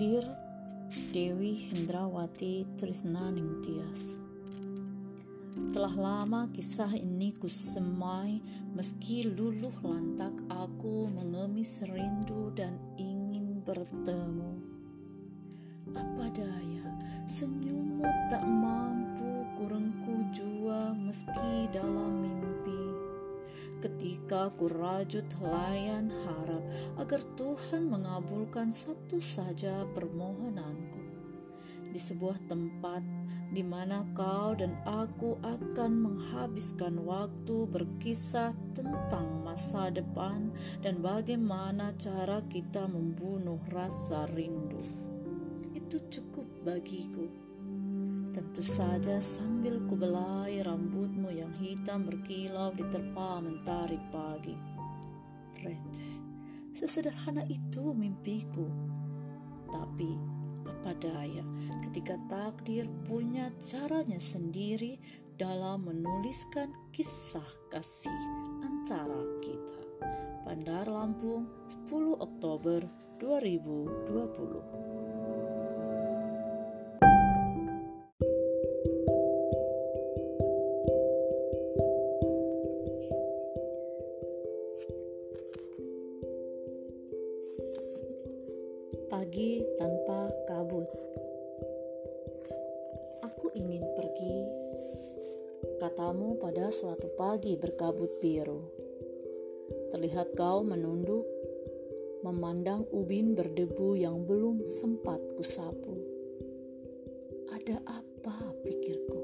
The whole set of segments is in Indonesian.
Takdir Dewi Hendrawati Trisnaning Tias Telah lama kisah ini kusemai Meski luluh lantak aku mengemis rindu dan ingin bertemu. Apa daya senyummu tak mampu kurengku jua meski dalam mimpi ketika ku rajut layan harap agar Tuhan mengabulkan satu saja permohonanku di sebuah tempat di mana kau dan aku akan menghabiskan waktu berkisah tentang masa depan dan bagaimana cara kita membunuh rasa rindu. Itu cukup bagiku. Tentu saja sambil kubelai rambutmu yang hitam berkilau di terpa mentari pagi. Receh, sesederhana itu mimpiku. Tapi apa daya ketika takdir punya caranya sendiri dalam menuliskan kisah kasih antara kita. Bandar Lampung, 10 Oktober 2020. Pagi berkabut biru. Terlihat kau menunduk, memandang ubin berdebu yang belum sempat kusapu. Ada apa pikirku?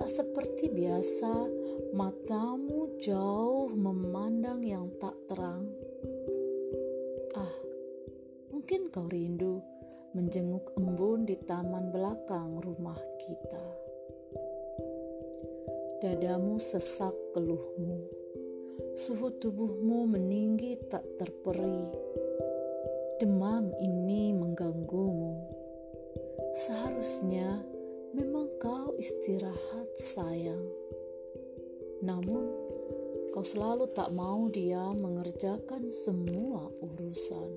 Tak seperti biasa, matamu jauh memandang yang tak terang Mungkin kau rindu menjenguk embun di taman belakang rumah kita. Dadamu sesak keluhmu, suhu tubuhmu meninggi tak terperi. Demam ini mengganggumu. Seharusnya memang kau istirahat sayang. Namun kau selalu tak mau dia mengerjakan semua urusan.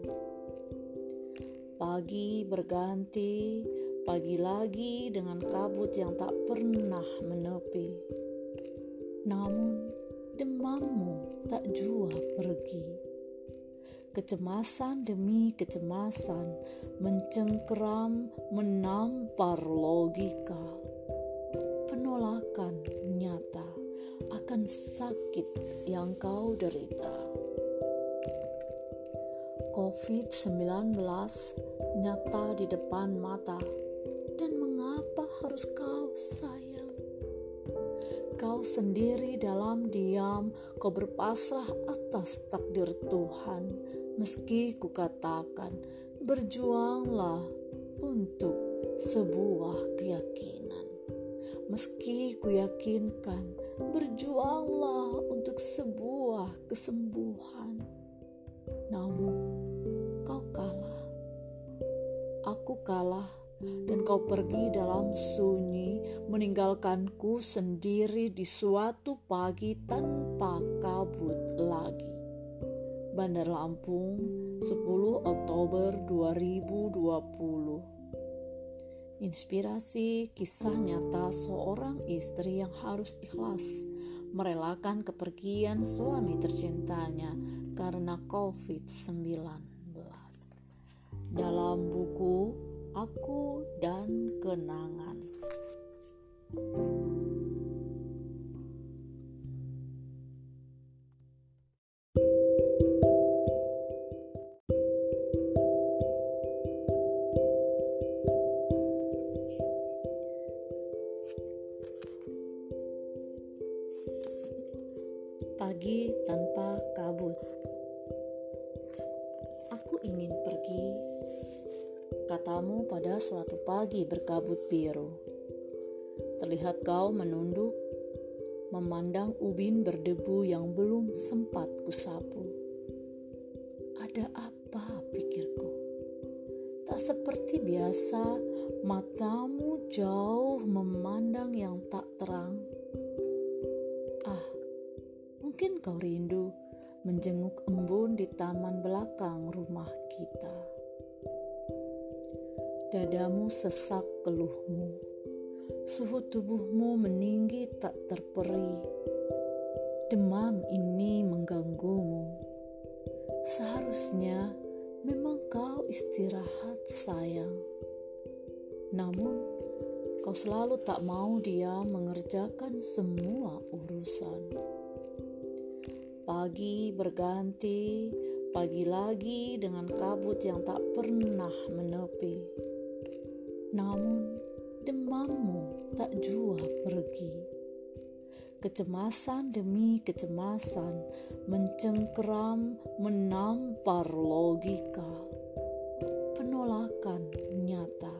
Pagi berganti, pagi lagi dengan kabut yang tak pernah menepi. Namun, demammu tak jua pergi. Kecemasan demi kecemasan mencengkeram, menampar logika. Penolakan nyata akan sakit yang kau derita. COVID-19 nyata di depan mata. Dan mengapa harus kau sayang? Kau sendiri dalam diam, kau berpasrah atas takdir Tuhan. Meski kukatakan, berjuanglah untuk sebuah keyakinan. Meski kuyakinkan, berjuanglah untuk sebuah kesembuhan. Namun, aku kalah dan kau pergi dalam sunyi meninggalkanku sendiri di suatu pagi tanpa kabut lagi. Bandar Lampung 10 Oktober 2020 Inspirasi kisah nyata seorang istri yang harus ikhlas merelakan kepergian suami tercintanya karena COVID-19 dalam buku Aku dan Kenangan. Pada suatu pagi berkabut biru. Terlihat kau menunduk, memandang ubin berdebu yang belum sempat kusapu. Ada apa pikirku? Tak seperti biasa, matamu jauh memandang yang tak terang. Ah, mungkin kau rindu menjenguk embun di taman belakang rumah kita. Dadamu sesak keluhmu, suhu tubuhmu meninggi tak terperi. Demam ini mengganggumu. Seharusnya memang kau istirahat, sayang. Namun, kau selalu tak mau dia mengerjakan semua urusan. Pagi berganti, pagi lagi dengan kabut yang tak pernah menepi. Namun, demammu tak jua pergi. Kecemasan demi kecemasan mencengkeram, menampar logika. Penolakan nyata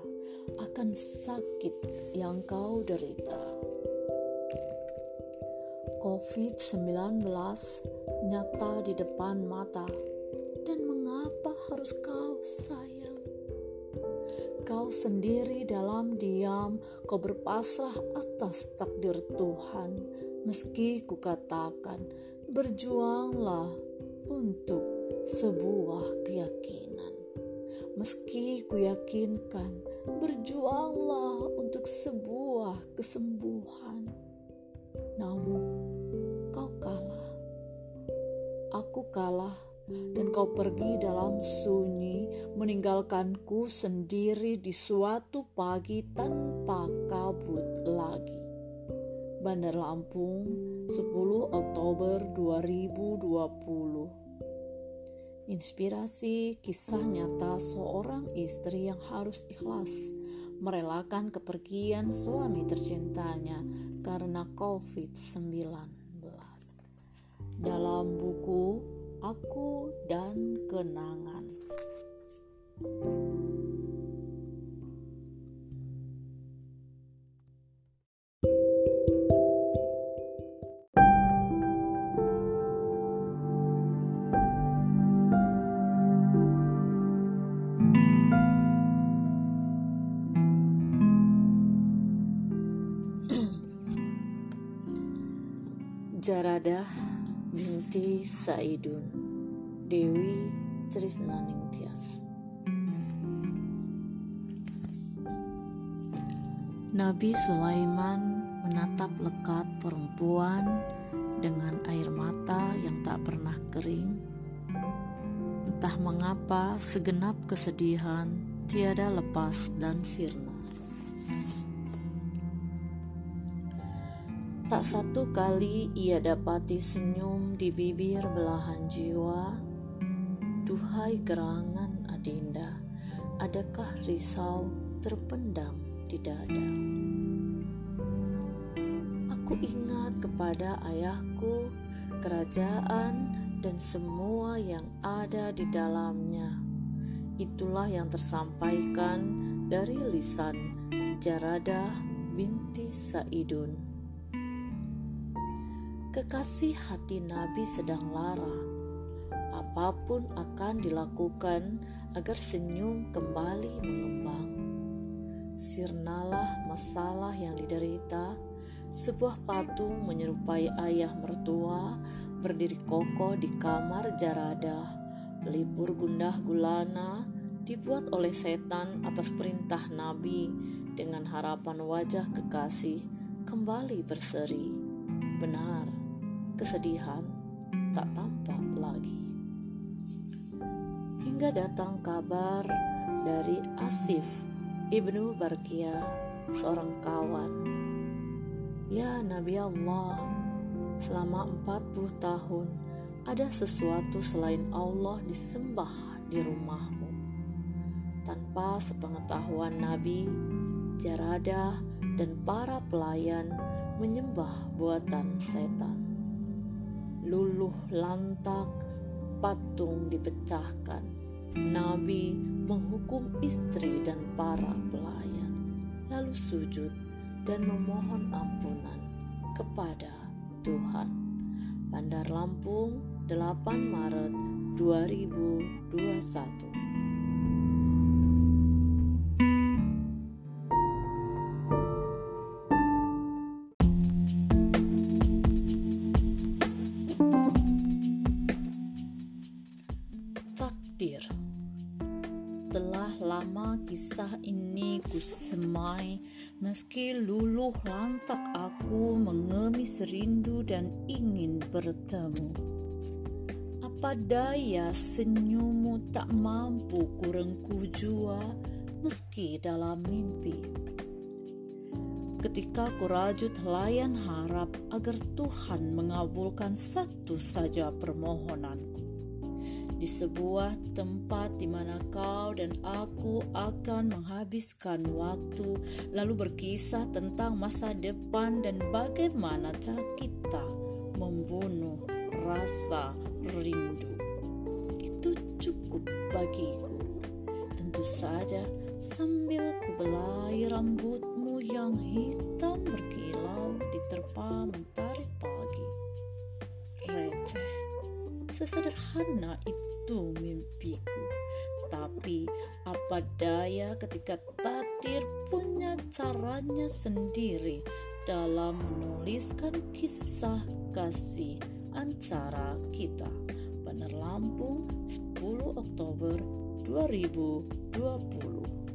akan sakit yang kau derita. COVID-19 nyata di depan mata, dan mengapa harus kau sayang? Kau sendiri dalam diam, kau berpasrah atas takdir Tuhan, meski kukatakan berjuanglah untuk sebuah keyakinan. Meski kuyakinkan berjuanglah untuk sebuah kesembuhan. Namun, kau kalah. Aku kalah, dan kau pergi dalam sunyi, meninggalkanku sendiri di suatu pagi tanpa kabut lagi. Bandar Lampung, 10 Oktober 2020 Inspirasi kisah nyata seorang istri yang harus ikhlas merelakan kepergian suami tercintanya karena COVID-19. Dalam buku Aku dan Kenangan. Jaradah binti Saidun Dewi Trisnaningtyas Nabi Sulaiman menatap lekat perempuan dengan air mata yang tak pernah kering. Entah mengapa segenap kesedihan tiada lepas dan sirna. Tak satu kali ia dapati senyum di bibir belahan jiwa. Duhai gerangan adinda, adakah risau terpendam di dada? Aku ingat kepada ayahku, kerajaan, dan semua yang ada di dalamnya. Itulah yang tersampaikan dari lisan Jaradah binti Saidun kekasih hati Nabi sedang lara. Apa pun akan dilakukan agar senyum kembali mengembang. Sirnalah masalah yang diderita, sebuah patung menyerupai ayah mertua berdiri kokoh di kamar jaradah, pelipur gundah gulana dibuat oleh setan atas perintah Nabi dengan harapan wajah kekasih kembali berseri. Benar, kesedihan tak tampak lagi. Hingga datang kabar dari Asif ibnu Barkia, seorang kawan. Ya Nabi Allah, selama 40 tahun ada sesuatu selain Allah disembah di rumahmu. Tanpa sepengetahuan Nabi, Jaradah, dan para pelayan menyembah buatan setan luluh lantak, patung dipecahkan. Nabi menghukum istri dan para pelayan, lalu sujud dan memohon ampunan kepada Tuhan. Bandar Lampung, 8 Maret 2021. Lama kisah ini kusemai Meski luluh lantak aku mengemis rindu dan ingin bertemu. Apa daya senyummu tak mampu kurengku jua Meski dalam mimpi? Ketika ku rajut layan harap agar Tuhan mengabulkan satu saja permohonanku di sebuah tempat di mana kau dan aku akan menghabiskan waktu, lalu berkisah tentang masa depan dan bagaimana cara kita membunuh rasa rindu. Itu cukup bagiku. Tentu saja sambil kubelai rambutmu yang hitam berkilau diterpa mentari pagi. Receh, sesederhana itu itu mimpiku. Tapi apa daya ketika takdir punya caranya sendiri dalam menuliskan kisah kasih antara kita. Benar Lampung 10 Oktober 2020